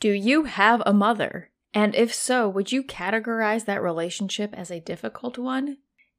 Do you have a mother? And if so, would you categorize that relationship as a difficult one?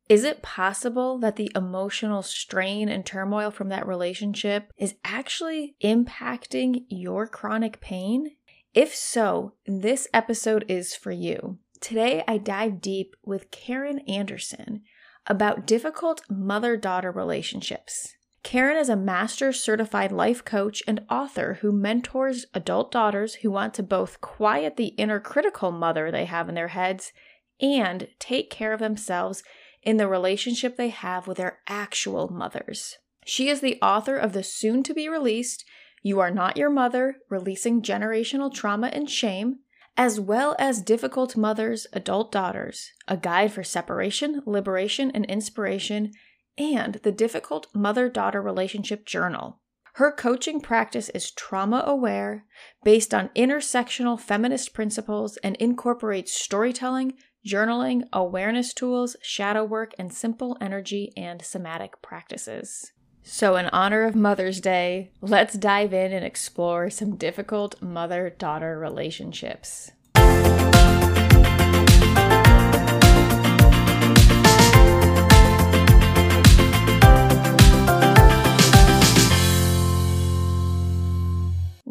Is it possible that the emotional strain and turmoil from that relationship is actually impacting your chronic pain? If so, this episode is for you. Today, I dive deep with Karen Anderson about difficult mother daughter relationships. Karen is a master certified life coach and author who mentors adult daughters who want to both quiet the inner critical mother they have in their heads and take care of themselves in the relationship they have with their actual mothers. She is the author of the soon to be released You Are Not Your Mother Releasing Generational Trauma and Shame, as well as Difficult Mothers, Adult Daughters, a guide for separation, liberation, and inspiration and the Difficult Mother Daughter Relationship Journal. Her coaching practice is trauma aware, based on intersectional feminist principles, and incorporates storytelling, journaling, awareness tools, shadow work, and simple energy and somatic practices. So, in honor of Mother's Day, let's dive in and explore some difficult mother daughter relationships.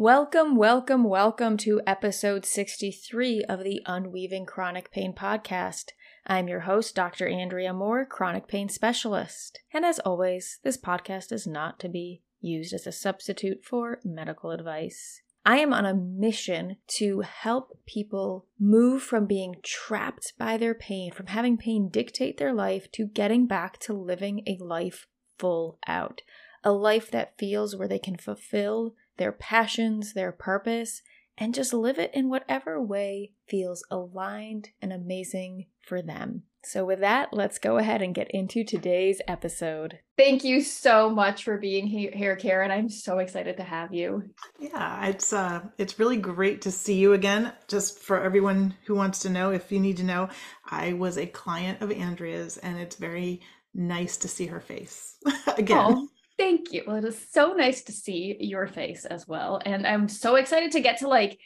Welcome, welcome, welcome to episode 63 of the Unweaving Chronic Pain Podcast. I'm your host, Dr. Andrea Moore, chronic pain specialist. And as always, this podcast is not to be used as a substitute for medical advice. I am on a mission to help people move from being trapped by their pain, from having pain dictate their life, to getting back to living a life full out. A life that feels where they can fulfill their passions, their purpose, and just live it in whatever way feels aligned and amazing for them. So, with that, let's go ahead and get into today's episode. Thank you so much for being here, Karen. I'm so excited to have you. Yeah, it's uh, it's really great to see you again. Just for everyone who wants to know, if you need to know, I was a client of Andrea's, and it's very nice to see her face again. Oh, Thank you. Well, it is so nice to see your face as well. And I'm so excited to get to like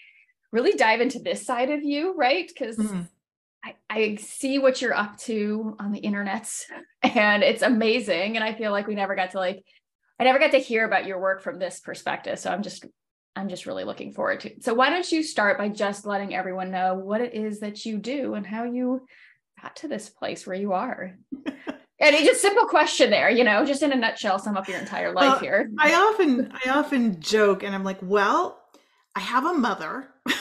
really dive into this side of you, right? Because mm-hmm. I, I see what you're up to on the internet and it's amazing. And I feel like we never got to like, I never got to hear about your work from this perspective. So I'm just, I'm just really looking forward to it. So why don't you start by just letting everyone know what it is that you do and how you got to this place where you are? And it's just simple question there, you know, just in a nutshell, sum up your entire life here. I often, I often joke, and I'm like, well, I have a mother,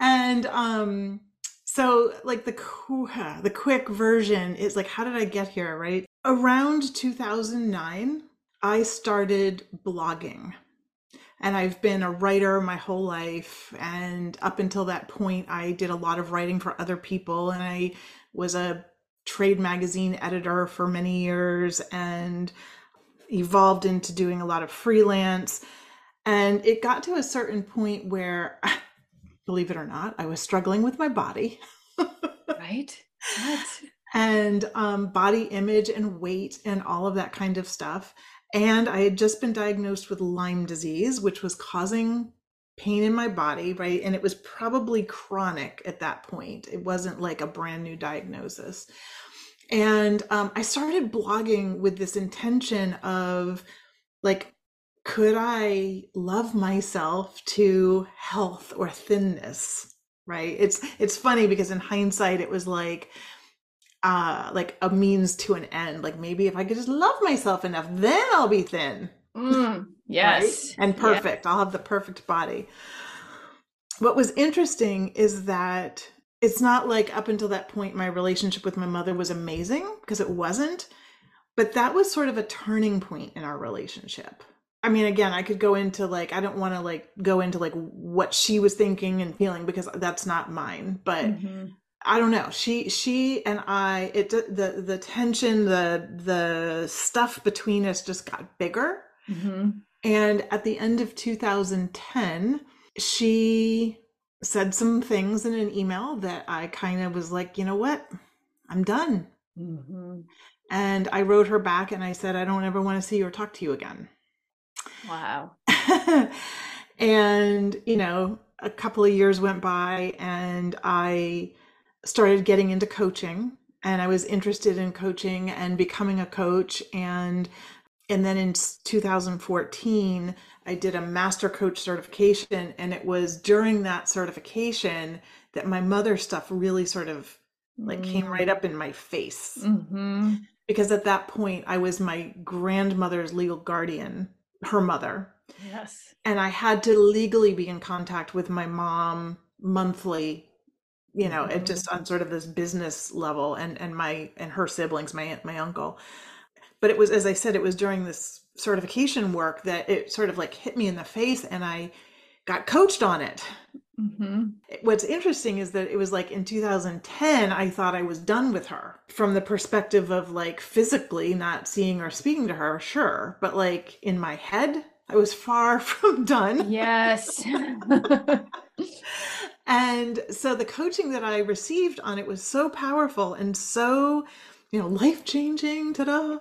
and um, so like the the quick version is like, how did I get here? Right around 2009, I started blogging. And I've been a writer my whole life. And up until that point, I did a lot of writing for other people. And I was a trade magazine editor for many years and evolved into doing a lot of freelance. And it got to a certain point where, believe it or not, I was struggling with my body. right. What? And um, body image and weight and all of that kind of stuff. And I had just been diagnosed with Lyme disease, which was causing pain in my body, right? And it was probably chronic at that point. It wasn't like a brand new diagnosis. And um, I started blogging with this intention of like, could I love myself to health or thinness? Right. It's it's funny because in hindsight it was like uh like a means to an end. Like maybe if I could just love myself enough, then I'll be thin. Mm, yes. Right? And perfect. Yeah. I'll have the perfect body. What was interesting is that it's not like up until that point my relationship with my mother was amazing because it wasn't. But that was sort of a turning point in our relationship. I mean, again, I could go into like, I don't want to like go into like what she was thinking and feeling because that's not mine. But mm-hmm. I don't know. She she and I it the the tension the the stuff between us just got bigger Mm-hmm. And at the end of 2010, she said some things in an email that I kind of was like, you know what? I'm done. Mm-hmm. And I wrote her back and I said, I don't ever want to see you or talk to you again. Wow. And, you know, a couple of years went by and I started getting into coaching and I was interested in coaching and becoming a coach and and then in 2014 I did a master coach certification and it was during that certification that my mother stuff really sort of like came right up in my face. Mm-hmm. Because at that point I was my grandmother's legal guardian, her mother. Yes. And I had to legally be in contact with my mom monthly you know it just on sort of this business level and and my and her siblings my aunt my uncle but it was as i said it was during this certification work that it sort of like hit me in the face and i got coached on it Mm-hmm. what's interesting is that it was like in 2010 i thought i was done with her from the perspective of like physically not seeing or speaking to her sure but like in my head i was far from done Yes. and so the coaching that i received on it was so powerful and so you know life changing ta-da.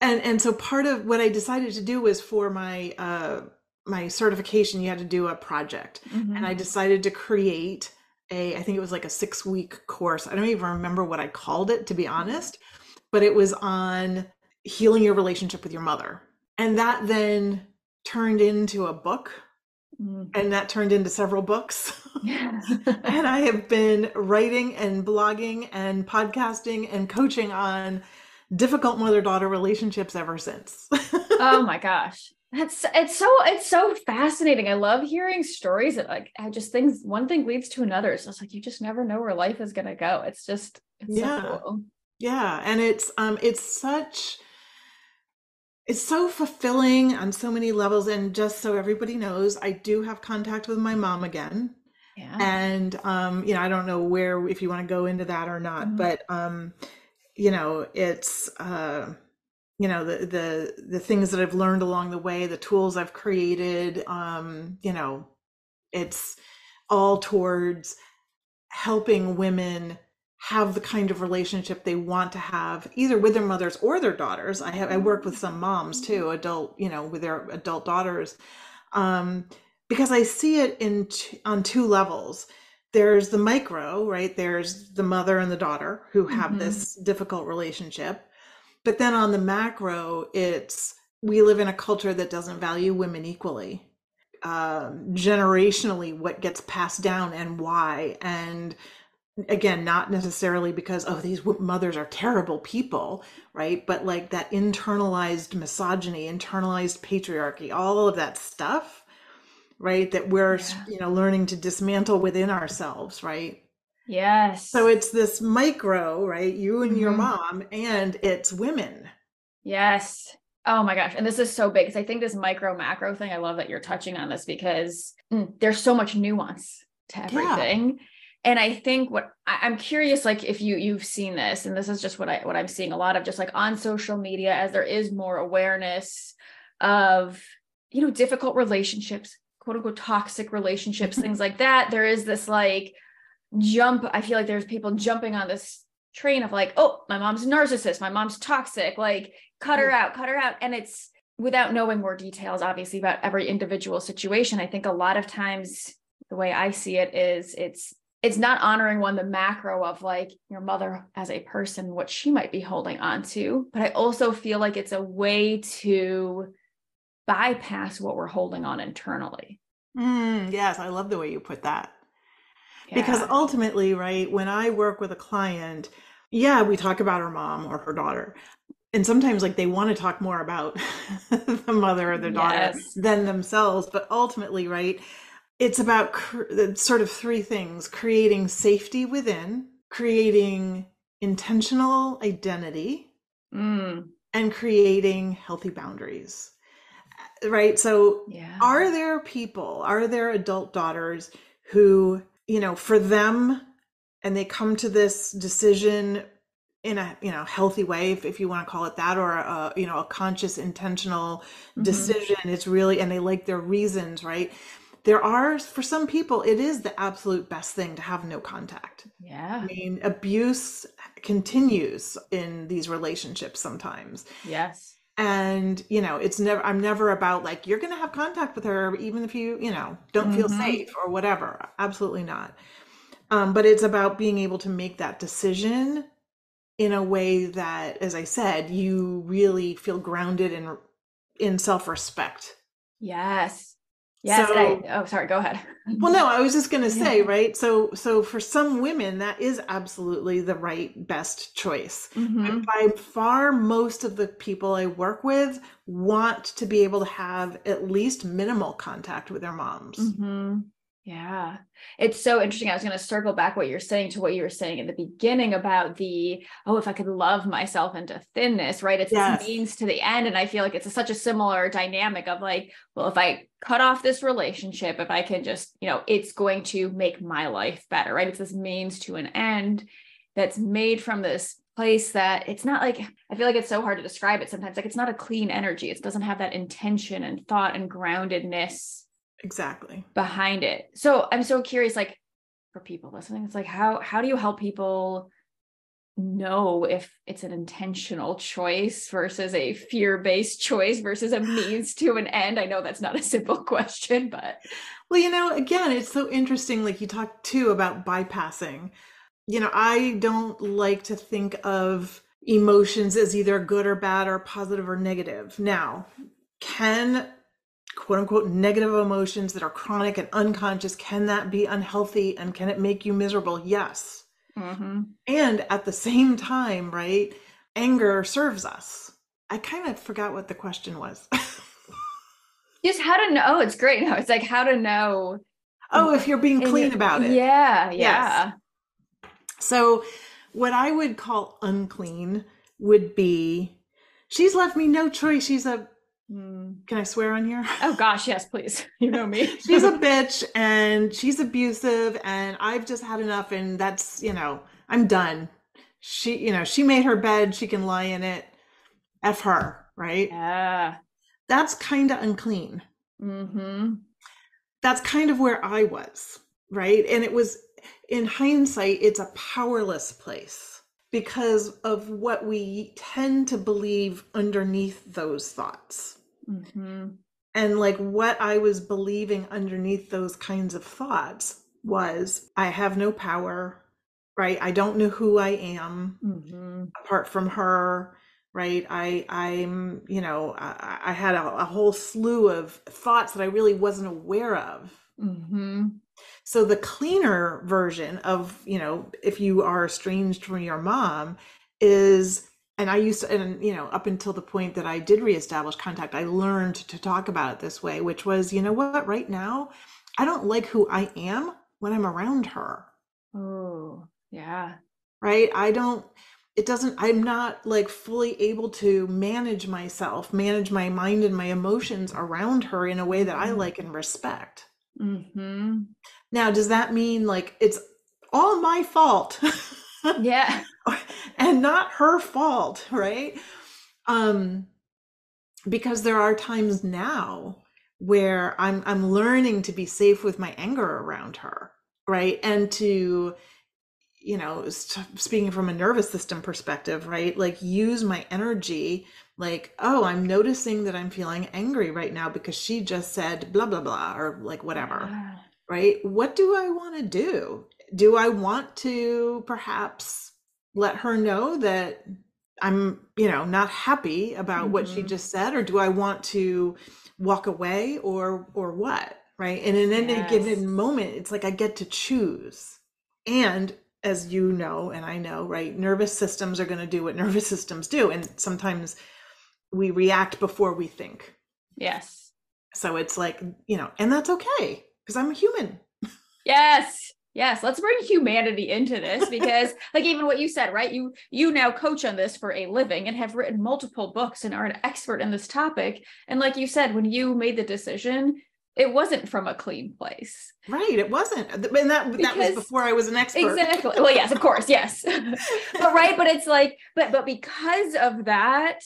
And and so part of what i decided to do was for my uh my certification you had to do a project. Mhm. and i decided to create a i think it was like a six week course. I don't even remember what i called it to be honest but it was on healing your relationship with your mother. And that then turned into a book Mm. and that turned into several books Yeah. and I have been writing and blogging and podcasting and coaching on difficult mother daughter relationships ever since. oh my gosh. That's it's so it's so fascinating. I love hearing stories that like I just things one thing leads to another. It's just like you just never know where life is gonna go. It's just it's Yeah. so cool. yeah, and it's um it's such it's so fulfilling on so many levels and just so everybody knows, I do have contact with my mom again. Yeah. and um you know i don't know where if you want to go into that or not Mhm. but um you know it's uh you know the the the things that i've learned along the way the tools i've created um you know it's all towards helping women have the kind of relationship they want to have either with their mothers or their daughters i have i work with some moms too adult you know with their adult daughters um because I see it in t- on two levels. There's the micro, right? There's the mother and the daughter who have Mhm. this difficult relationship. But then on the macro, it's we live in a culture that doesn't value women equally. Um, generationally, what gets passed down and why. And again, not necessarily because, oh, these mothers are terrible people, right? But like that internalized misogyny, internalized patriarchy, all of that stuff right that we're Yeah. you know learning to dismantle within ourselves right yes. so it's this micro right you and your Mhm. mom and it's women Yes. Oh my gosh. And this is so big because I think this micro macro thing, I love that you're touching on this because mm, there's so much nuance to Yeah. And I think what I, I'm curious, like if you you've seen this, and this is just what I what I'm seeing a lot of just like on social media as there is more awareness of you know difficult relationships, quote unquote toxic relationships, things like that. There is this like jump. I feel like there's people jumping on this train of like, oh, my mom's a narcissist, my mom's toxic, like cut her out, cut her out. And it's without knowing more details, obviously, about every individual situation. I think a lot of times the way I see it is it's it's not honoring one the macro of like your mother as a person, what she might be holding on to. But I also feel like it's a way to bypass what we're holding on internally. mm, yes i love the way you put that because ultimately right when i work with a client yeah we talk about her mom or her daughter and sometimes like they want to talk more about the mother or the daughter Yes. than themselves but ultimately right it's about cr- sort of three things creating safety within creating intentional identity Mm, and creating healthy boundaries right so yeah. are there people are there adult daughters who you know for them and they come to this decision in a you know healthy way if, if you want to call it that or a you know a conscious intentional Mhm. decision it's really and they like their reasons right there are for some people it is the absolute best thing to have no contact Yeah. i mean abuse continues in these relationships sometimes Yes. and you know it's never i'm never about like you're gonna have contact with her even if you you know don't feel Mhm. safe or whatever absolutely not um, but it's about being able to make that decision in a way that as i said you really feel grounded in in self-respect Yes. Yes. and So- I, oh, sorry. Go ahead. well no i was just going to say Yeah. right so so for some women that is absolutely the right best choice Mhm. by far most of the people i work with want to be able to have at least minimal contact with their moms hmm Yeah. It's so interesting. I was going to circle back what you're saying to what you were saying at the beginning about the, oh, if I could love myself into thinness, right? It's Yes. this means to the end. And I feel like it's a, such a similar dynamic of like, well, if I cut off this relationship, if I can just, you know, it's going to make my life better, right? It's this means to an end that's made from this place that it's not like I feel like it's so hard to describe it sometimes. Like it's not a clean energy. It doesn't have that intention and thought and groundedness exactly behind it. So I'm so curious, like for people listening, it's like how how do you help people know if it's an intentional choice versus a fear-based choice versus a means to an end? I know that's not a simple question, but Well, you know, again, it's so interesting. Like you talked too about bypassing. You know, I don't like to think of emotions as either good or bad or positive or negative. Now, can quote unquote negative emotions that are chronic and unconscious, can that be unhealthy and can it make you miserable? Yes. Mhm. And at the same time, right, anger serves us. I kind of forgot what the question was. just how to know. Oh, it's great. No, it's like how to know. oh, if you're being clean your- about it. Yeah, Yes. yeah. So, what I would call unclean would be she's left me no choice. She's a, Mm. can I swear on here? Oh gosh, yes, please. You know me. she's a bitch and she's abusive and I've just had enough and that's, you know, I'm done. She, you know, she made her bed, she can lie in it. F her, right? yeah. That's kind of unclean. Mm-hmm. That's kind of where I was, right? And it was in hindsight, it's a powerless place because of what we tend to believe underneath those thoughts. Mm-hmm. And like what I was believing underneath those kinds of thoughts was I have no power, right? I don't know who I am Mm-hmm. apart from her, right? I I'm, you know, I, I had a, a whole slew of thoughts that I really wasn't aware of. Mm-hmm. So the cleaner version of, you know, if you are estranged from your mom is and I used to and you know, up until the point that I did reestablish contact, I learned to talk about it this way, which was, you know what, right now, I don't like who I am when I'm around her. Oh, yeah. Right? I don't it doesn't I'm not like fully able to manage myself, manage my mind and my emotions around her in a way that I Mhm. like and respect. Mm-hmm. Now, does that mean like it's all my fault Yeah. and not her fault, right? Um because there are times now where I'm I'm learning to be safe with my anger around her, right? And to you know, st- speaking from a nervous system perspective, right? Like use my energy like, oh, I'm noticing that I'm feeling angry right now because she just said blah blah blah or like whatever Yeah. Right? What do I want to do? Do I want to perhaps let her know that I'm, you know, not happy about what she Mhm. just said or do I want to walk away or or what? Right? And in any Yes. given moment, it's like I get to choose. And as you know and I know, right, nervous systems are going to do what nervous systems do and sometimes we react before we think. Yes. So it's like, you know, and that's okay because I'm a human. Yes. Yes. Let's bring humanity into this because like even what you said, right? You you now coach on this for a living and have written multiple books and are an expert in this topic. And like you said, when you made the decision, it wasn't from a clean place. Right, it wasn't. And that that was before I was an expert. Exactly. Well, yes, of course, yes. but right, but it's like, but but because of that,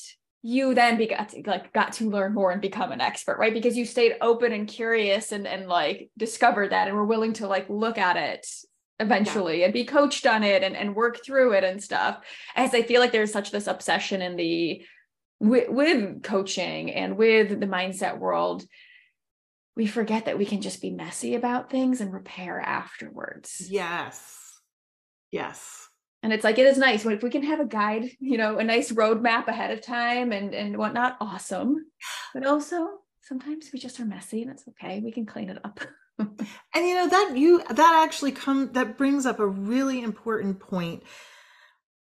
you then got to, like got to learn more and become an expert, right? Because you stayed open and curious and and like discovered that and were willing to like look at it eventually and be coached on it and, and work through it and stuff. As I feel like there's such this obsession in the with, with coaching and with the mindset world, we forget that we can just be messy about things and repair afterwards. Yes. Yes. And it's like it is nice if we can have a guide, you know, a nice roadmap ahead of time and and whatnot. Awesome, but also sometimes we just are messy and it's okay. We can clean it up. and you know that you that actually come that brings up a really important point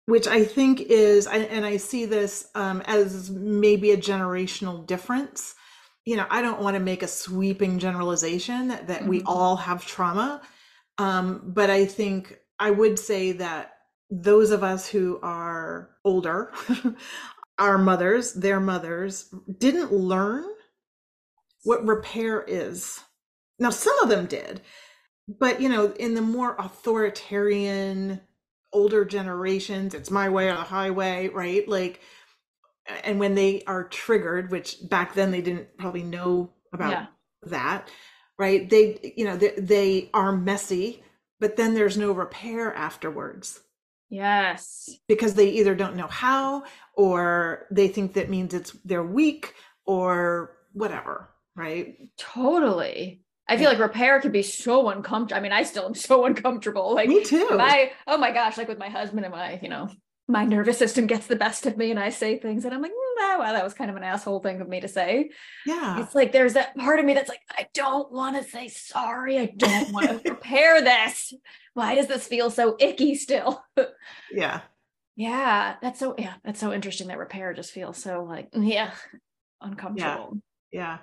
which I think is, and I see this um, as maybe a generational difference. You know, I don't want to make a sweeping generalization that, that mm-hmm. we all have trauma. Um, but I think I would say that those of us who are older, our mothers, their mothers, didn't learn what repair is. Now, some of them did, but you know, in the more authoritarian, older generations it's my way or the highway right like and when they are triggered which back then they didn't probably know about yeah. that right they you know they, they are messy but then there's no repair afterwards yes because they either don't know how or they think that means it's they're weak or whatever right totally I feel like repair could be so uncomfortable. I mean, I still am so uncomfortable. Like me too. I oh my gosh, like with my husband and my, you know, my nervous system gets the best of me and I say things and I'm like, mm, wow, that was kind of an asshole thing of me to say. Yeah. It's like there's that part of me that's like, I don't want to say sorry. I don't want to repair this. Why does this feel so icky still? yeah. Yeah. That's so yeah, that's so interesting that repair just feels so like, yeah, uncomfortable. Yeah. yeah.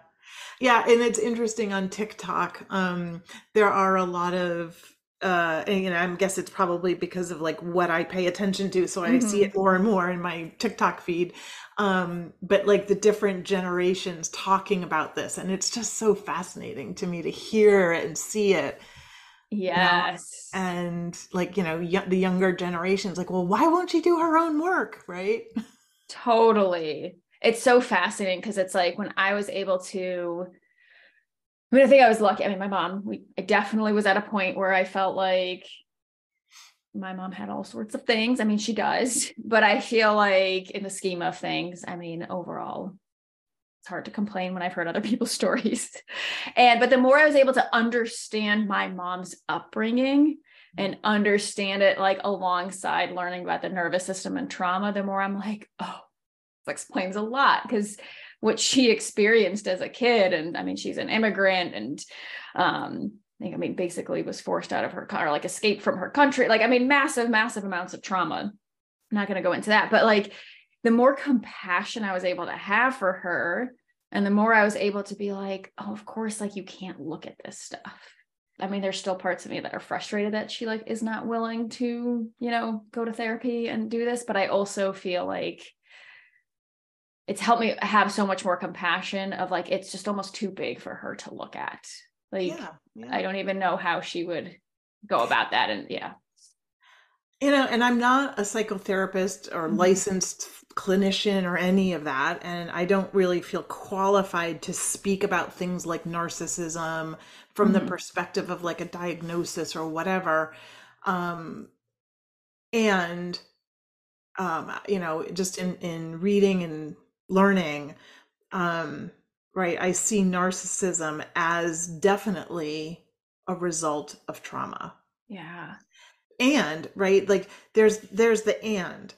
Yeah, and it's interesting on TikTok. Um, there are a lot of uh and you know i guess it's probably because of like what i pay attention to so i mm-hmm. see it more and more in my tiktok feed um but like the different generations talking about this and it's just so fascinating to me to hear and see it yes you know? and like you know y- the younger generations like well why won't she do her own work right totally it's so fascinating because it's like when I was able to I mean, I think I was lucky. I mean, my mom, we I definitely was at a point where I felt like my mom had all sorts of things. I mean, she does, but I feel like in the scheme of things, I mean, overall, it's hard to complain when I've heard other people's stories. And but the more I was able to understand my mom's upbringing and understand it like alongside learning about the nervous system and trauma, the more I'm like, oh, explains a lot because what she experienced as a kid and i mean she's an immigrant and um I think I mean basically was forced out of her car like escaped from her country like I mean massive massive amounts of trauma I'm not going to go into that but like the more compassion I was able to have for her and the more I was able to be like oh of course like you can't look at this stuff I mean, there's still parts of me that are frustrated that she like is not willing to, you know, go to therapy and do this. But I also feel like it's helped me have so much more compassion of like it's just almost too big for her to look at like yeah, yeah. i don't even know how she would go about that and yeah you know and i'm not a psychotherapist or mm-hmm. licensed clinician or any of that and i don't really feel qualified to speak about things like narcissism from mm-hmm. the perspective of like a diagnosis or whatever. Um and um you know just in in reading and learning um right i see narcissism as definitely a result of trauma. Yeah. And right like there's there's the and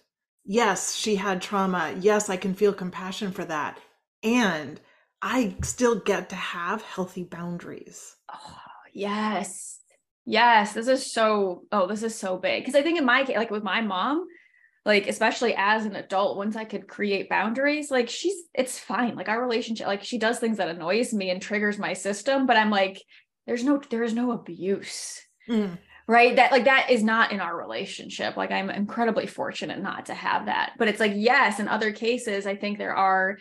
yes she had trauma. Yes i can feel compassion for that. And i still get to have healthy boundaries. Oh yes. Yes this is so oh this is so big. Because i think in my case like with my mom like especially as an adult once i could create boundaries like she's it's fine. Like our relationship like she does things that annoys me and triggers my system but i'm like there's no there is no abuse. Mm. Right that like that is not in our relationship like i'm incredibly fortunate not to have that but it's like yes in other cases i think there are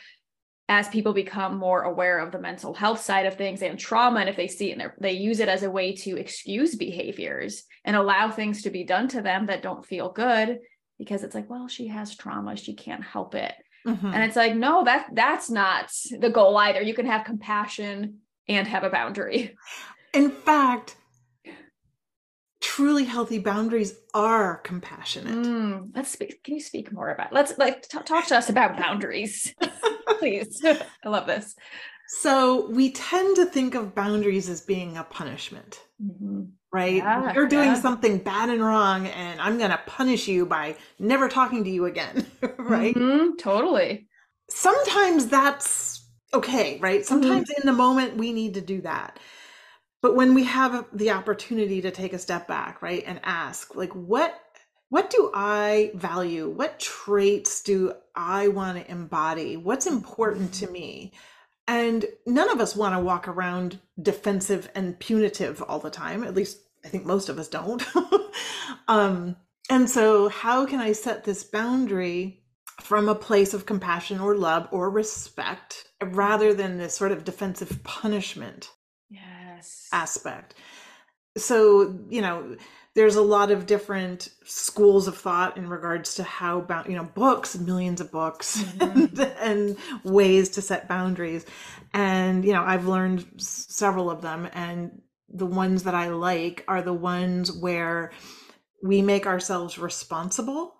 as people become more aware of the mental health side of things and trauma and if they see it and they use it as a way to excuse behaviors and allow things to be done to them that don't feel good because it's like, well, she has trauma, she can't help it. Mm-hmm. And it's like, no, that that's not the goal either. You can have compassion and have a boundary. In fact, truly healthy boundaries are compassionate. Mm, let's speak. Can you speak more about? Let's like t- talk to us about boundaries, please. I love this. So we tend to think of boundaries as being a punishment, Mm-hmm. right? Yeah, You're doing yeah. something bad and wrong, and I'm going to punish you by never talking to you again, right? Mhm, Totally. Sometimes that's okay, right? Sometimes in the moment we need to do that. But when we have the opportunity to take a step back, right, and ask, like, what what do I value? What traits do I want to embody? What's important to me? And none of us want to walk around defensive and punitive all the time. At least I think most of us don't. um, and so, how can I set this boundary from a place of compassion or love or respect rather than this sort of defensive punishment. Aspect? So, you know, there's a lot of different schools of thought in regards to how bound, you know, books, millions of books, and, and ways to set boundaries. And, you know, I've learned s- several of them. And the ones that I like are the ones where we make ourselves responsible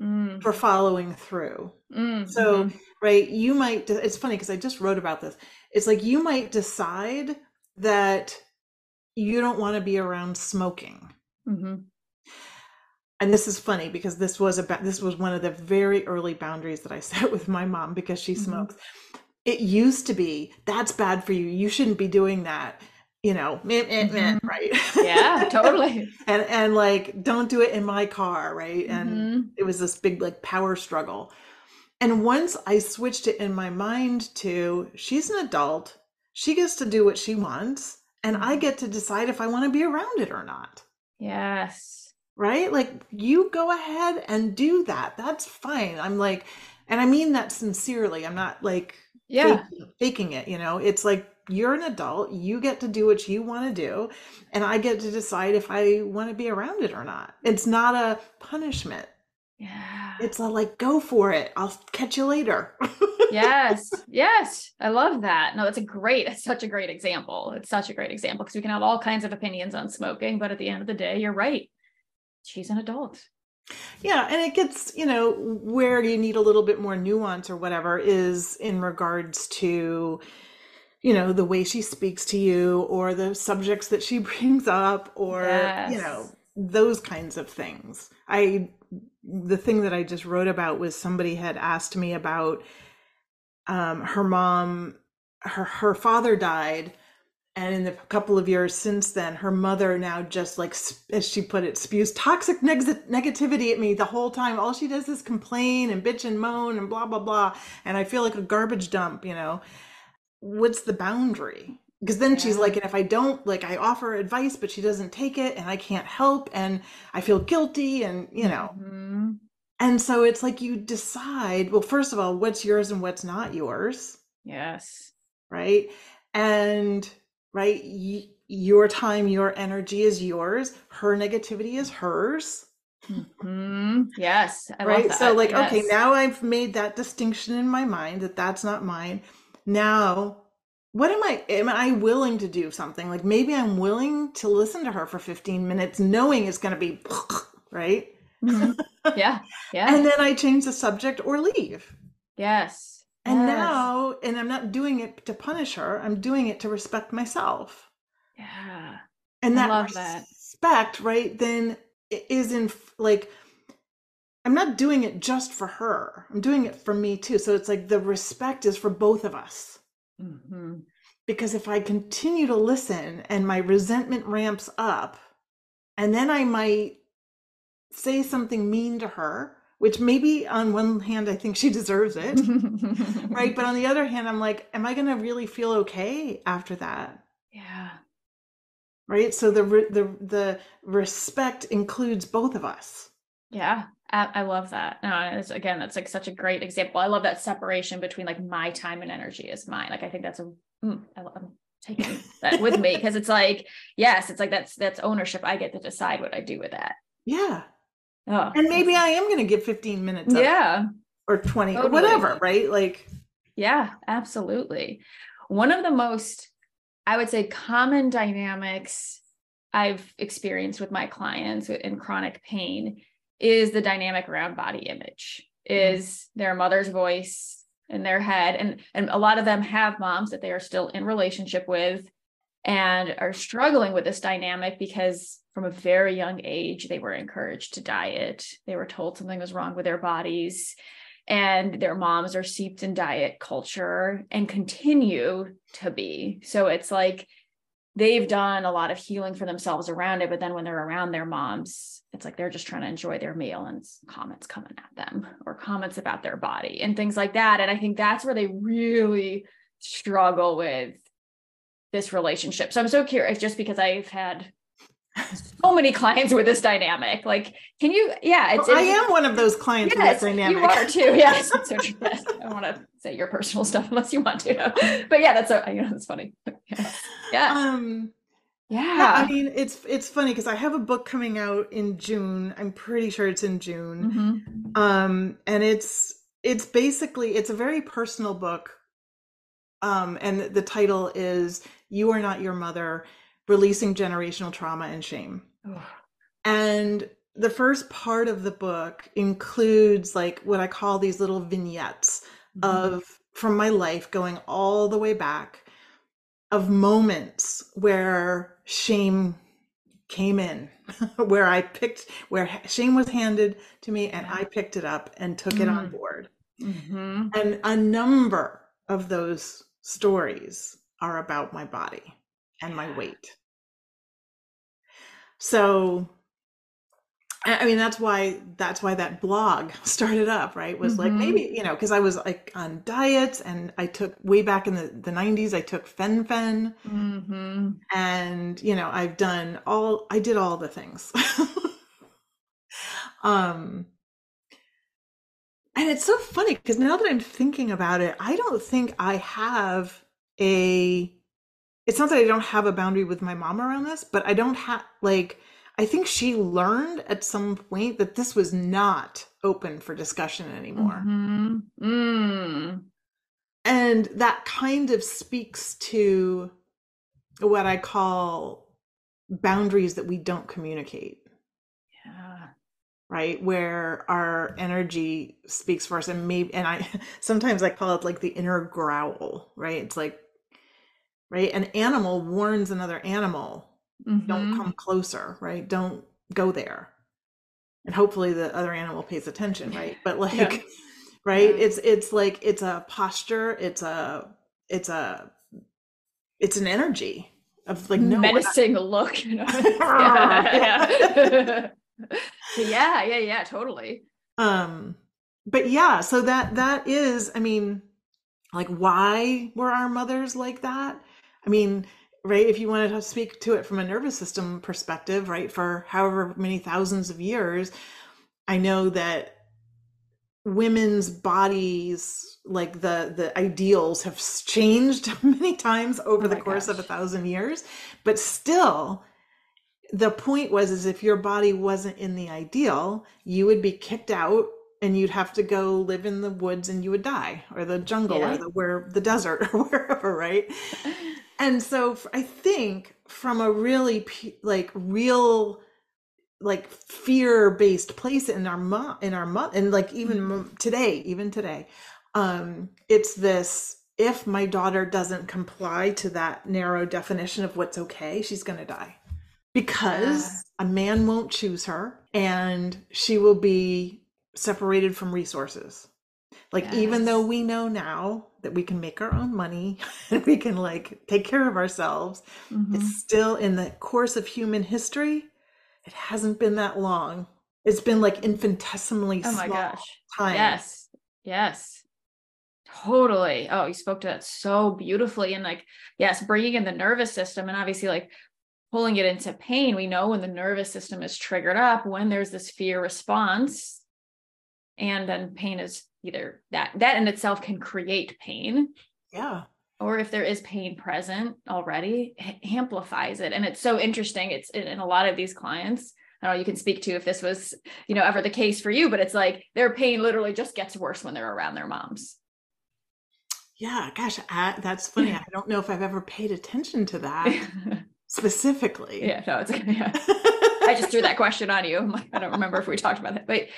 Mm, for following through. mm, So, mhm. right, you might, de- it's funny because I just wrote about this. It's like you might decide that you don't want to be around smoking. Mhm. And this is funny because this was about this was one of the very early boundaries that I set with my mom because she Mhm. smokes. It used to be that's bad for you. You shouldn't be doing that. You know, meh, meh, meh, Mhm. right? Yeah, totally. and and like don't do it in my car, right? And Mhm. it was this big like power struggle. And once I switched it in my mind to she's an adult, she gets to do what she wants, and I mm-hmm. get to decide if I want to be around it or not. Yes. Right? Like you go ahead and do that. That's fine. I'm like, and I mean that sincerely. I'm not like Yeah. faking, faking it, you know. It's like you're an adult, you get to do what you want to do, and I get to decide if I want to be around it or not. It's not a punishment. Yeah. It's like go for it. I'll catch you later. yes. Yes. I love that. No, that's a great, it's such a great example. It's such a great example because we can have all kinds of opinions on smoking, but at the end of the day, you're right. She's an adult. Yeah, and it gets, you know, where you need a little bit more nuance or whatever is in regards to, you know, the way she speaks to you or the subjects that she brings up or, you know, those kinds of things. I, the thing that I just wrote about was somebody had asked me about um, her mom, her, her father died. And in the couple of years since then, her mother now just like, as she put it, spews toxic neg- negativity at me the whole time. All she does is complain and bitch and moan and blah, blah, blah. And I feel like a garbage dump, you know. What's the boundary? Because then she's like, and if I don't, like, I offer advice, but she doesn't take it and I can't help and I feel guilty and, you know. Mhm. And so it's like you decide, well, first of all, what's yours and what's not yours Yes. right? And right, y- your time, your energy is yours. Her negativity is hers, Mhm. Yes. I love right? So like, okay, now I've made that distinction in my mind that that's not mine. Now, what am I? Am I willing to do something? Like maybe I'm willing to listen to her for 15 minutes, knowing it's going to be right, Mhm. Yeah. Yeah. and then I change the subject or leave. yes. And Yes. now, and I'm not doing it to punish her. I'm doing it to respect myself. Yeah. and that love that. respect right then is in like i'm not doing it just for her i'm doing it for me too so it's like the respect is for both of us Mhm. because if i continue to listen and my resentment ramps up and then i might say something mean to her which maybe on one hand i think she deserves it right? But on the other hand i'm like am i going to really feel okay after that? Yeah. right? So the the the respect includes both of us. Yeah, I, I love that. No, it's, again, that's like such a great example. I love that separation between like my time and energy is mine. Like I think that's a, mm, I, I'm taking that with me because it's like, yes, it's like that's that's ownership. I get to decide what I do with that. yeah Oh, and maybe i am going to give 15 minutes yeah, or 20 or whatever right like yeah, absolutely. One of the most, I would say, common dynamics I've experienced with my clients in chronic pain is the dynamic around body image, mm-hmm. is their mother's voice in their head. And, and a lot of them have moms that they are still in relationship with and are struggling with this dynamic because from a very young age, they were encouraged to diet. They were told something was wrong with their bodies and their moms are seeped in diet culture and continue to be. So it's like they've done a lot of healing for themselves around it, but then when they're around their moms, it's like they're just trying to enjoy their meal and comments coming at them or comments about their body and things like that. And I think that's where they really struggle with this relationship. So I'm so curious just because I've had so many clients with this dynamic. Like, can you? Yeah, it's. Well, I am one of those clients yes, with this dynamic. You are too. Yes. so. I want to say your personal stuff unless you want to. But yeah, that's so. You know, that's funny. Yeah. yeah. Um. Yeah. yeah. I mean, it's it's funny because I have a book coming out in June. I'm pretty sure it's in June. Mm-hmm. Um, and it's it's basically it's a very personal book. Um, and the title is "You Are Not Your Mother." releasing generational trauma and shame. And the first part of the book includes like what I call these little vignettes mm-hmm. of from my life going all the way back of moments where shame came in where I picked where shame was handed to me and I picked it up and took mm-hmm. it on mm. board. Mm-hmm. And a number of those stories are about my body and my weight. So I mean that's why that's why that blog started up, right? Was mm-hmm. like maybe, you know, because I was like on diets and I took way back in the, the 90s, I took fen-phen. Mm-hmm. And, you know, I've done all I did all the things. um and it's so funny because now that I'm thinking about it, I don't think I have a it's not that I don't have a boundary with my mom around this, but I don't have like I think she learned at some point that this was not open for discussion anymore. Mm-hmm. Mm. And that kind of speaks to what I call boundaries that we don't communicate. Yeah. Right. Where our energy speaks for us. And maybe, and I sometimes I call it like the inner growl, right? It's like right? An animal warns another animal, mm-hmm. don't come closer, right? Don't go there. And hopefully the other animal pays attention, right? But like yeah. right? Yeah. It's it's like it's a posture, it's a it's a it's an energy of like no menacing look, you know. yeah, yeah. yeah, yeah, yeah, totally. Um but yeah, so that that is, I mean, like why were our mothers like that? I mean, right, if you wanted to speak to it from a nervous system perspective, right, for however many thousands of years, I know that women's bodies like the the ideals have changed many times over oh the course gosh. of a thousand years but still the point was is if your body wasn't in the ideal you would be kicked out and you'd have to go live in the woods and you would die or the jungle yeah. or the where the desert or wherever right and so i think from a really like real like fear based place in our mom in our mom and like even mm-hmm. today even today um it's this if my daughter doesn't comply to that narrow definition of what's okay she's going to die because yeah. a man won't choose her and she will be separated from resources. Like yes. even though we know now that we can make our own money and we can like take care of ourselves, mm-hmm. it's still in the course of human history. It hasn't been that long. It's been like infinitesimally oh my gosh. time. Yes. Yes. Totally. Oh, you spoke to that so beautifully. And like, yes, bringing in the nervous system and obviously like pulling it into pain. We know when the nervous system is triggered up, when there's this fear response, and then pain is either that that in itself can create pain. Yeah. Or if there is pain present already amplifies it. And it's so interesting. It's in, in, a lot of these clients i don't know you can speak to if this was you know ever the case for you but it's like their pain literally just gets worse when they're around their moms. Yeah gosh I, that's funny. I don't know if i've ever paid attention to that specifically. Yeah, no, it's yeah. I just threw that question on you. Like, I don't remember if we talked about that, but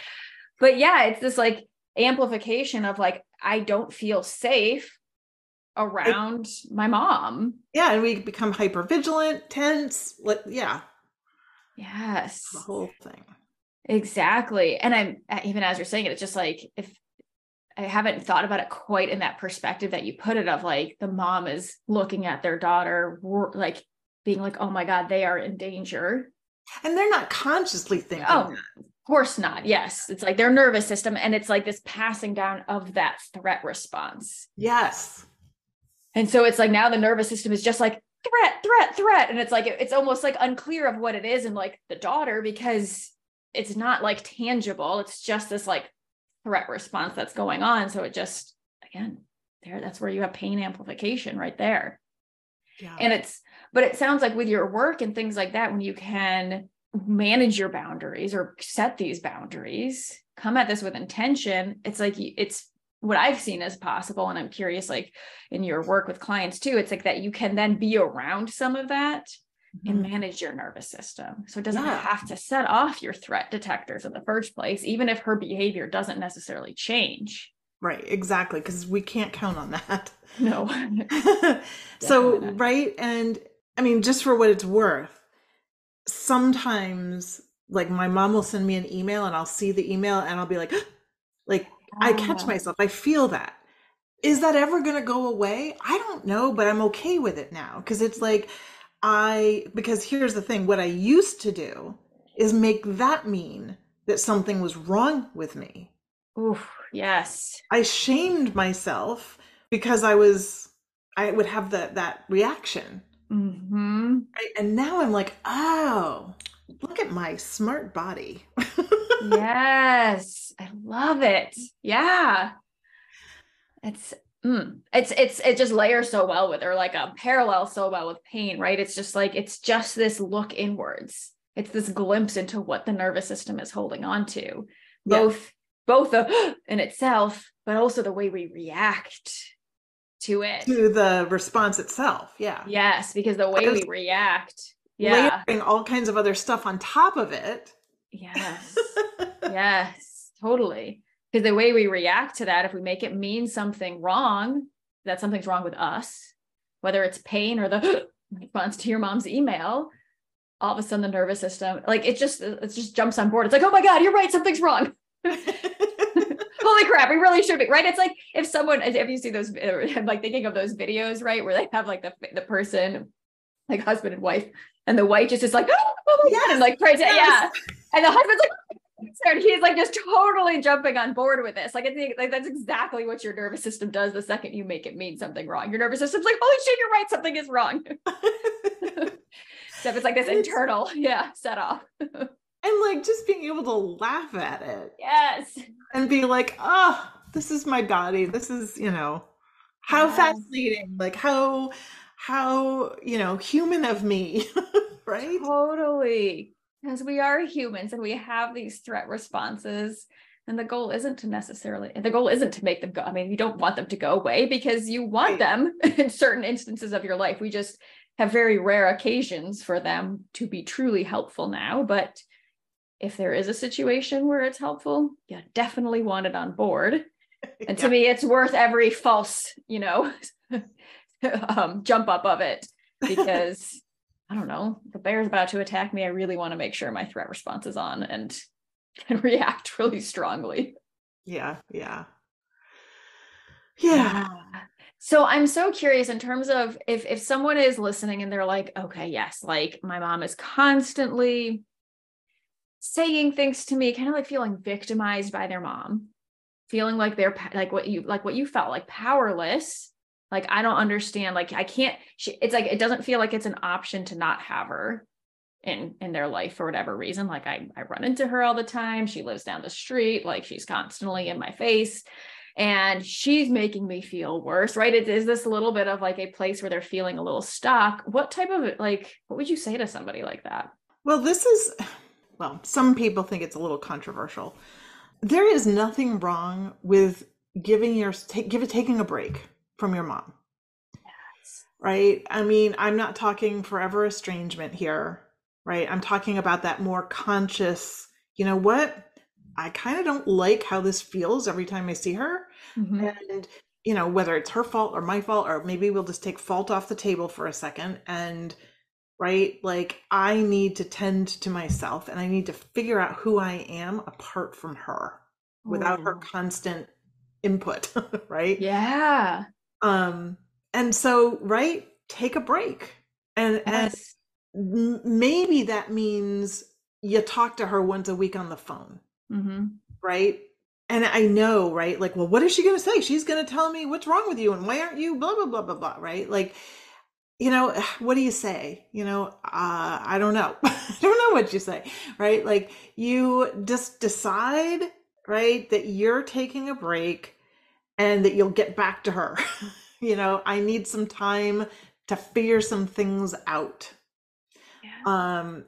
but yeah, it's this like amplification of like I don't feel safe around it, my mom. Yeah, and we become hyper vigilant, tense. Like, yeah. Yes. The whole thing. Exactly. And I'm uh, even as you're saying it, it's just like if I haven't thought about it quite in that perspective that you put it of like the mom is looking at their daughter, like being like, oh my God, they are in danger. And they're not consciously thinking. Oh, that. Of course not. Yes. It's like their nervous system. And it's like this passing down of that threat response. Yes. And so it's like now the nervous system is just like threat, threat, threat. And it's like, it's almost like unclear of what it is and like the daughter because it's not like tangible. It's just this like threat response that's going on. So it just, again, there, that's where you have pain amplification right there. Yeah. And it's, but it sounds like with your work and things like that, when you can manage your boundaries or set these boundaries, come at this with intention, it's like it's what I've seen as possible. And I'm curious, like in your work with clients too, it's like that you can then be around some of that mm-hmm. and manage your nervous system. So it doesn't yeah. have to set off your threat detectors in the first place, even if her behavior doesn't necessarily change. Right, exactly. Because we can't count on that. No. so, right. And I mean, just for what it's worth, sometimes like my mom will send me an email and I'll see the email and I'll be like, like, I catch ah. myself. I feel that. Is that ever going to go away? I don't know, but I'm okay with it now because it's like I because here's the thing, what I used to do is make that mean that something was wrong with me. Oof, yes. I shamed myself because I was I would have that that reaction. Mm-hmm. Right? And now I'm like, oh, look at my smart body. yes, I love it. Yeah, it's mm, it's it's it just layers so well with or like a parallel so well with pain, right? It's just like it's just this look inwards. It's this glimpse into what the nervous system is holding on to, both yeah. both the in itself, but also the way we react to it. To the response itself. Yeah. Yes, because the way we react yeah. layering all kinds of other stuff on top of it. Yes. Yes totally. Because the way we react to that if we make it mean something wrong that something's wrong with us whether it's pain or the response to your mom's email all of a sudden the nervous system like it just it just jumps on board. It's like oh my god you're right something's wrong holy crap we really should be right it's like if someone if you see those uh, i'm like thinking of those videos right where they have like the the person like husband and wife and the wife just is like, oh my yes, god, and like crazy, yes. yeah. And the husband's like, he's like just totally jumping on board with this. Like I think like that's exactly what your nervous system does the second you make it mean something wrong. Your nervous system's like, holy shit, you're right, something is wrong. so it's like this internal, yeah, set off. and like just being able to laugh at it. Yes. And be like, oh, this is my body. This is, you know, how yes. fascinating. Like how how you know human of me right totally because we are humans and we have these threat responses and the goal isn't to necessarily the goal isn't to make them go i mean you don't want them to go away because you want right. them in certain instances of your life we just have very rare occasions for them to be truly helpful now but if there is a situation where it's helpful you definitely want it on board and to me it's worth every false you know um, jump up of it because I don't know, the bear's about to attack me. I really want to make sure my threat response is on and and react really strongly. Yeah, yeah. Yeah. So I'm so curious in terms of if if someone is listening and they're like, okay, yes, like my mom is constantly saying things to me, kind of like feeling victimized by their mom, feeling like they're like what you like what you felt like powerless like I don't understand. Like I can't. She, it's like it doesn't feel like it's an option to not have her in in their life for whatever reason. Like I I run into her all the time. She lives down the street. Like she's constantly in my face, and she's making me feel worse. Right? It is this little bit of like a place where they're feeling a little stuck. What type of like what would you say to somebody like that? Well, this is well. Some people think it's a little controversial. There is nothing wrong with giving your take, give it taking a break from your mom. Yes. right? I mean, I'm not talking forever estrangement here, right? I'm talking about that more conscious, you know what? I kind of don't like how this feels every time I see her. Mm-hmm. And, you know, whether it's her fault or my fault, or maybe we'll just take fault off the table for a second and, right? Like, I need to tend to myself and I need to figure out who I am apart from her without her constant input, right? Yeah. Um, and so, right, take a break. And, yes. and maybe that means you talk to her once a week on the phone mm-hmm. right? And I know, right? Like, well, what is she going to say? She's going to tell me what's wrong with you and why aren't you blah blah blah blah blah, right? Like, you know, what do you say? You know, uh, I don't know. I don't know what you say, right? Like, you just decide, right, that you're taking a break and that you'll get back to her. you know, I need some time to figure some things out. Yeah. Um,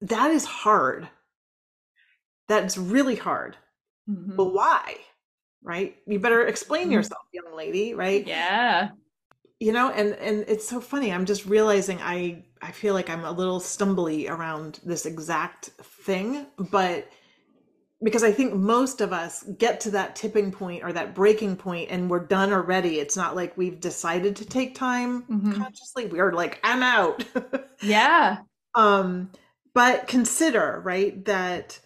that is hard that's really hard. Mm-hmm. But why? Right? You better explain mm-hmm. yourself, young lady, right? Yeah. You know, and and it's so funny. I'm just realizing I I feel like I'm a little stumbly around this exact thing, but because I think most of us get to that tipping point or that breaking point and we're done already. It's not like we've decided to take time mm-hmm. consciously. We're like, I'm out. yeah. Um, but consider, right, that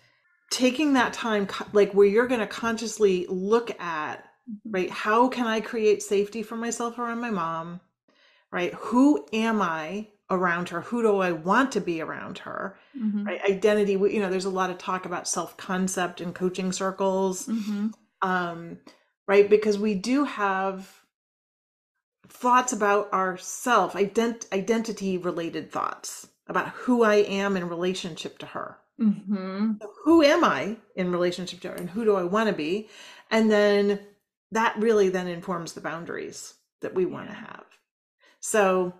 taking that time like where you're going to consciously look at. Right how can i create safety for myself around my mom right who am i around her who do i want to be around her mm-hmm. right identity you know there's a lot of talk about self concept in coaching circles mm-hmm. um right because we do have thoughts about ourself ident- identity related thoughts about who i am in relationship to her Mm-hmm. who am I in relationship to her and who do I want to be? And then that really then informs the boundaries that we want to have. So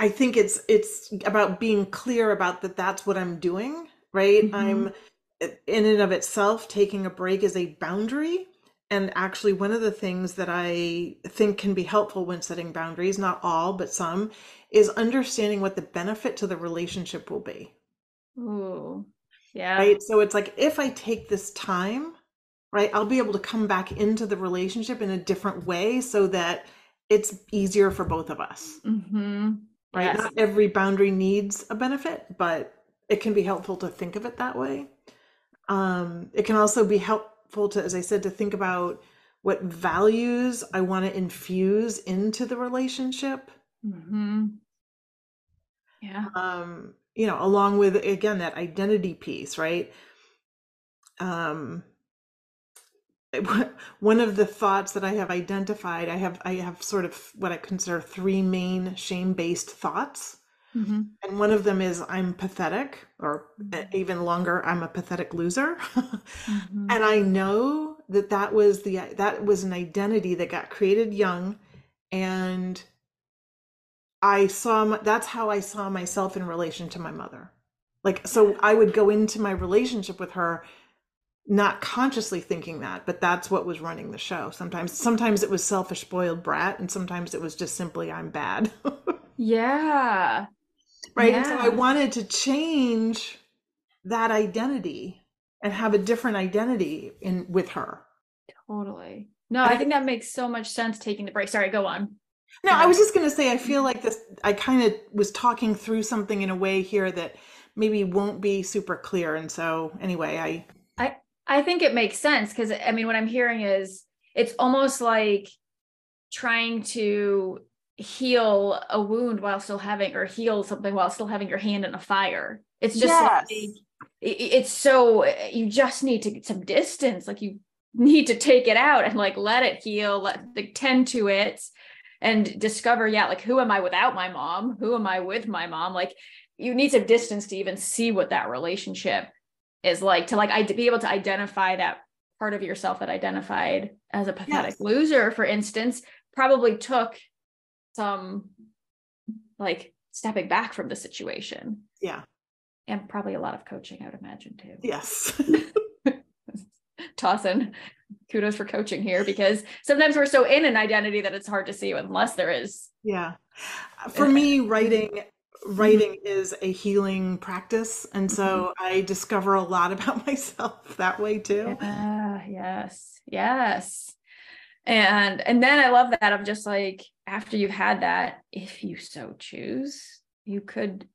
I think it's it's about being clear about that that's what I'm doing, right? Mm-hmm. I'm in and of itself taking a break is a boundary and actually one of the things that I think can be helpful when setting boundaries, not all, but some, is understanding what the benefit to the relationship will be. Ooh, yeah. Right. So it's like if I take this time, right, I'll be able to come back into the relationship in a different way so that it's easier for both of us. Mm-hmm. Right. Yes. Not every boundary needs a benefit, but it can be helpful to think of it that way. Um, it can also be helpful to, as I said, to think about what values I want to infuse into the relationship. Mm-hmm. Yeah. Um, you know, along with again that identity piece, right? Um one of the thoughts that I have identified, I have I have sort of what I consider three main shame-based thoughts. Mm-hmm. And one of them is I'm pathetic, or mm-hmm. even longer, I'm a pathetic loser. mm-hmm. And I know that that was the that was an identity that got created young, and I saw my, that's how I saw myself in relation to my mother. Like so I would go into my relationship with her not consciously thinking that, but that's what was running the show. Sometimes sometimes it was selfish spoiled brat and sometimes it was just simply I'm bad. yeah. Right? Yeah. so I wanted to change that identity and have a different identity in with her. Totally. No, I think that makes so much sense taking the break. Sorry, go on. No, I was just going to say, I feel like this, I kind of was talking through something in a way here that maybe won't be super clear. And so, anyway, I. I, I think it makes sense because, I mean, what I'm hearing is it's almost like trying to heal a wound while still having, or heal something while still having your hand in a fire. It's just yes. like, it's so, you just need to get some distance. Like, you need to take it out and like let it heal, let like, tend to it and discover, yeah, like who am I without my mom? Who am I with my mom? Like you need some distance to even see what that relationship is like to like I be able to identify that part of yourself that identified as a pathetic yes. loser, for instance, probably took some like stepping back from the situation. Yeah. And probably a lot of coaching, I would imagine too. Yes. tossing kudos for coaching here because sometimes we're so in an identity that it's hard to see unless there is. Yeah. For me, writing Mm-hmm. writing is a healing practice and so mm-hmm. i discover a lot about myself that way too. Yeah, yes yes. And and then i love that i'm just like after you've had that if you so choose you could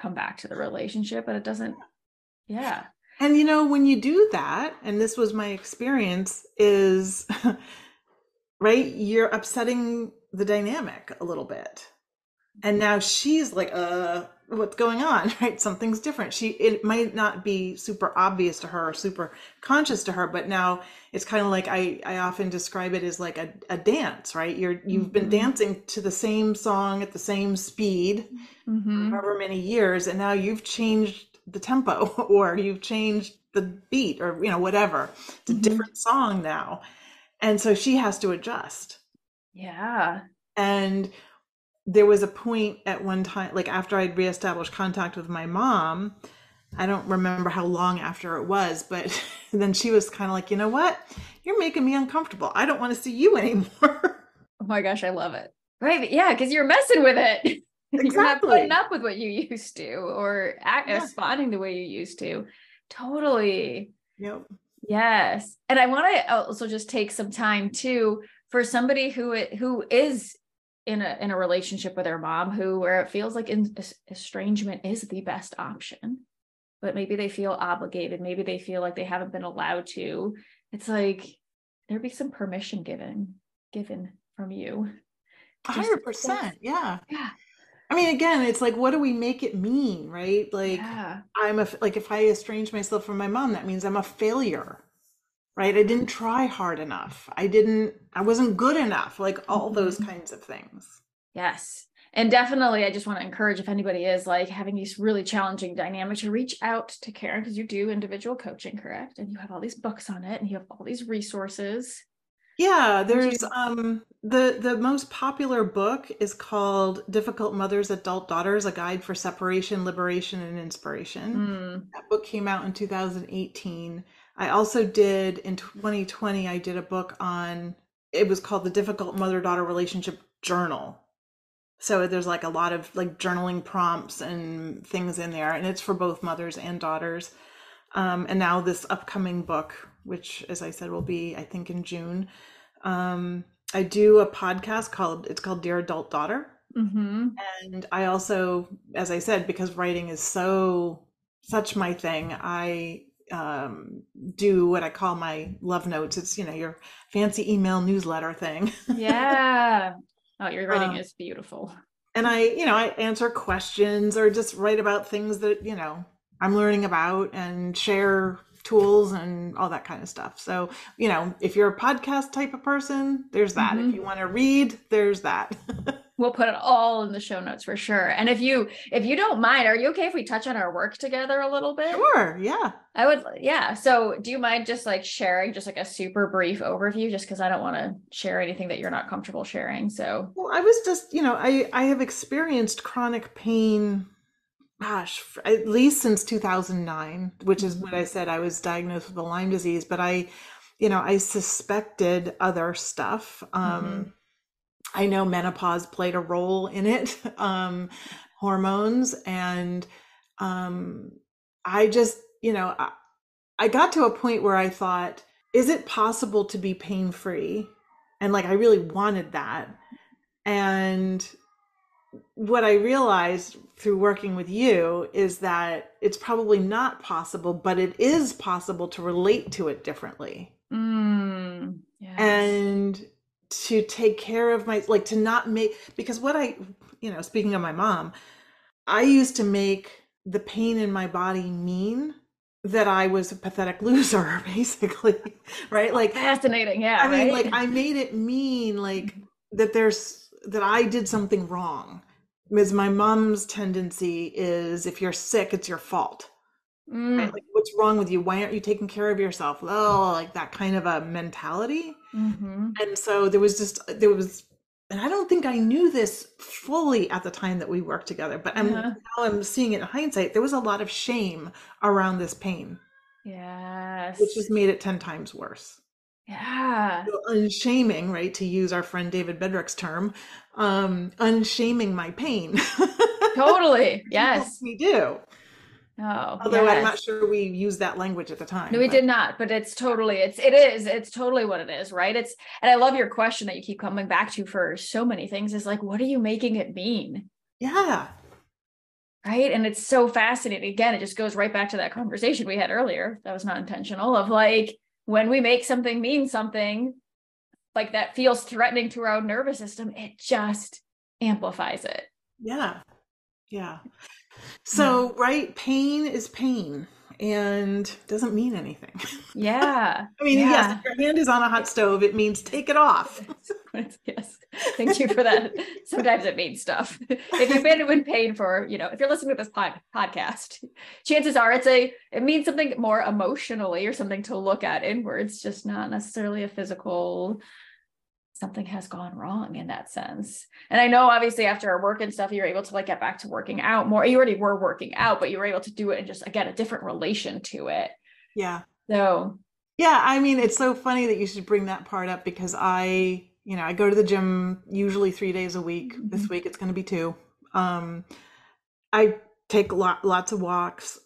come back to the relationship but it doesn't yeah. And you know when you do that and this was my experience is right you're upsetting the dynamic a little bit and now she's like uh what's going on right? Something's different. She it might not be super obvious to her or super conscious to her but now it's kind of like i i often describe it as like a, a dance right? You're you've mm-hmm. been dancing to the same song at the same speed mm-hmm. however many years and now you've changed the tempo or you've changed the beat or you know whatever. It's a mm-hmm. different song now. And so she has to adjust. Yeah. And there was a point at one time, like after I'd reestablished contact with my mom, I don't remember how long after it was, but then she was kind of like, you know what? You're making me uncomfortable. I don't want to see you anymore. Oh my gosh, I love it. Right. Yeah. Cause you're messing with it. Exactly. you're not putting up with what you used to or act, yeah. responding the way you used to. Totally. Yep. Yes. And I want to also just take some time too for somebody who who is in a in a relationship with their mom who where it feels like in, estrangement is the best option. But maybe they feel obligated. Maybe they feel like they haven't been allowed to. It's like there be some permission given given from you. 100% yeah. Yeah. I mean, again, it's like, what do we make it mean, right? Like, yeah. I'm a like, if I estrange myself from my mom, that means I'm a failure right? I didn't try hard enough. I didn't i wasn't good enough like all those mm-hmm. kinds of things. Yes. And definitely i just want to encourage if anybody is like having these really challenging dynamics to reach out to karen because you do individual coaching correct? And you have all these books on it and you have all these resources. Yeah there's um the the most popular book is called difficult mothers adult daughters a guide for separation liberation and inspiration. Mm. that book came out in 2018 I also did in 2020, I did a book on, it was called The Difficult Mother Daughter Relationship Journal. So there's like a lot of like journaling prompts and things in there, and it's for both mothers and daughters. Um, and now this upcoming book, which, as I said, will be I think in June. Um, I do a podcast called it's called Dear Adult Daughter, mm-hmm. and I also, as I said, because writing is so such my thing, I um, do what I call my love notes. It's you know your fancy email newsletter thing. yeah. Oh, your writing um, is beautiful. And I, you know, I answer questions or just write about things that you know I'm learning about and share tools and all that kind of stuff. So, you know, if you're a podcast type of person, there's that. Mm-hmm. If you want to read, there's that. we'll put it all in the show notes for sure. And if you if you don't mind are you okay if we touch on our work together a little bit? Sure yeah. I would yeah. So do you mind just like sharing just like a super brief overview? Just because i don't want to share anything that you're not comfortable sharing so. Well i was just you know i i have experienced chronic pain gosh at least since 2009 which is when i mm-hmm. said i was diagnosed with the lyme disease but i you know i suspected other stuff um mm-hmm I know menopause played a role in it, um, hormones, and um, I just, you know, I, I got to a point where I thought, is it possible to be pain free? And like, I really wanted that. And what I realized through working with you is that it's probably not possible, but it is possible to relate to it differently. Mm, yes. And to take care of my like to not make because what I you know speaking of my mom I used to make the pain in my body mean that I was a pathetic loser basically right? Like fascinating yeah I mean like I made it mean like mm-hmm. that there's that I did something wrong. Because my mom's tendency is if you're sick it's your fault Mm. Right? Like, what's wrong with you? Why aren't you taking care of yourself? Oh, like that kind of a mentality. Mm-hmm. And so there was just, there was, and I don't think I knew this fully at the time that we worked together, but I'm, uh-huh. now I'm seeing it in hindsight. There was a lot of shame around this pain. Yes. which just made it 10 times worse. yeah. So unshaming, right? To use our friend David Bedrick's term, um, unshaming my pain. Totally. Which he helped Yes. We do. Oh, Although I'm not sure we used that language at the time. No, we but- did not, but it's totally, it's, it is, it's totally what it is, right? It's, and I love your question that you keep coming back to for so many things is like, what are you making it mean? Yeah. Right. And it's so fascinating. Again, it just goes right back to that conversation we had earlier. That was not intentional of like, when we make something mean something like that feels threatening to our own nervous system, it just amplifies it. Yeah. Yeah. So, right, pain is pain and doesn't mean anything. Yeah. I mean, Yeah. yes, if your hand is on a hot stove, it means take it off. yes. Thank you for that. Sometimes it means stuff. If you've been in pain for, you know, if you're listening to this pod- podcast, chances are it's a, it means something more emotionally or something to look at inwards, just not necessarily a physical, something has gone wrong in that sense. And I know obviously after our work and stuff, you're able to like get back to working out more. You already were working out, but you were able to do it and just, again, a different relation to it. Yeah. So, Yeah. I mean, it's so funny that you should bring that part up because I, you know, I go to the gym usually three days a week. This Mhm. week it's going to be two. Um, I take lot, lots of walks.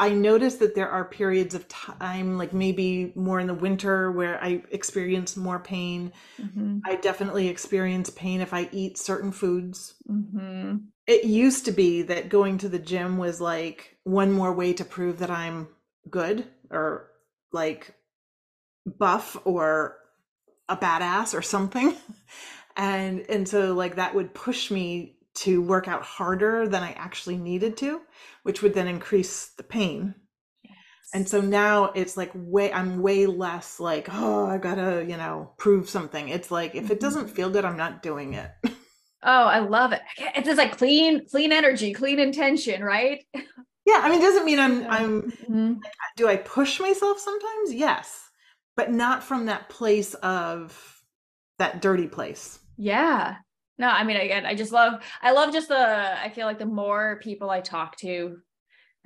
I notice that there are periods of time, like maybe more in the winter, where I experience more pain. mhm, I definitely experience pain if I eat certain foods. mhm. It used to be that going to the gym was like one more way to prove that I'm good or like buff or a badass or something. And and so like that would push me to work out harder than I actually needed to, which would then increase the pain. And so now it's like way I'm way less like, oh, I gotta, you know, prove something. It's like if it Mhm. doesn't feel good, I'm not doing it. Oh, I love it. It's just like clean, clean energy, clean intention, right? Yeah, I mean, it doesn't mean I'm I'm Mhm. do I push myself sometimes? Yes. But not from that place of that dirty place. Yeah. No, I mean, again, I just love, I love just the, I feel like the more people I talk to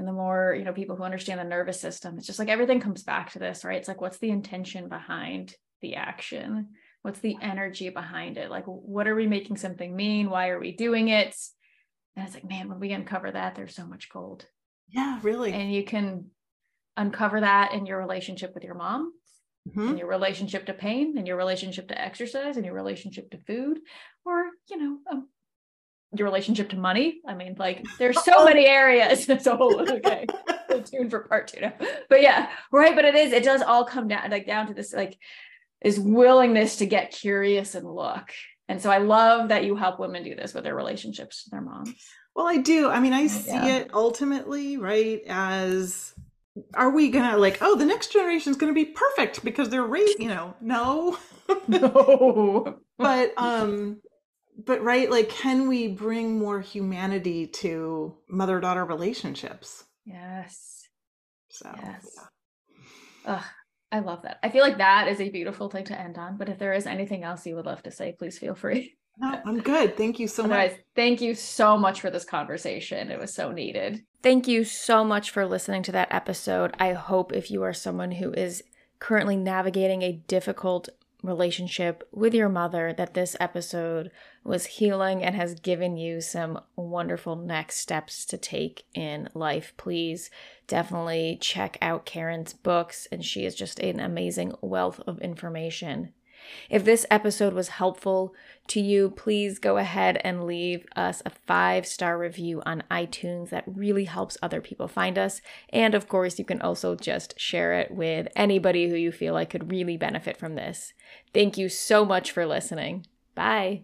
and the more, you know, people who understand the nervous system, it's just like everything comes back to this, right? It's like, what's the intention behind the action? What's the energy behind it? Like, what are we making something mean? Why are we doing it? And it's like, man, when we uncover that, there's so much gold. Yeah, really. And you can uncover that in your relationship with your mom, Mhm. in your relationship to pain, and your relationship to exercise, and your relationship to food, or you know, um, your relationship to money. I mean, like there's so many areas. so okay, tuned for part two. Now. But yeah, right. But it is. It does all come down like down to this like is willingness to get curious and look. And so I love that you help women do this with their relationships with their moms. Well, I do. I mean, I see Yeah. it ultimately, right, as are we gonna like, oh, the next generation is gonna be perfect because they're raised, you know, no. No. but um but right, like can we bring more humanity to mother-daughter relationships? yes. So Yes. yeah. Ugh, I love that. I feel like that is a beautiful thing to end on. But if there is anything else you would love to say, please feel free. No, I'm good. Thank you so much. Otherwise, thank you so much for this conversation. It was so needed. Thank you so much for listening to that episode. I hope if you are someone who is currently navigating a difficult relationship with your mother, that this episode was healing and has given you some wonderful next steps to take in life. Please definitely check out Karen's books, and she is just an amazing wealth of information. If this episode was helpful to you, please go ahead and leave us a five star review on iTunes. That really helps other people find us. And of course, you can also just share it with anybody who you feel like could really benefit from this. Thank you so much for listening. Bye.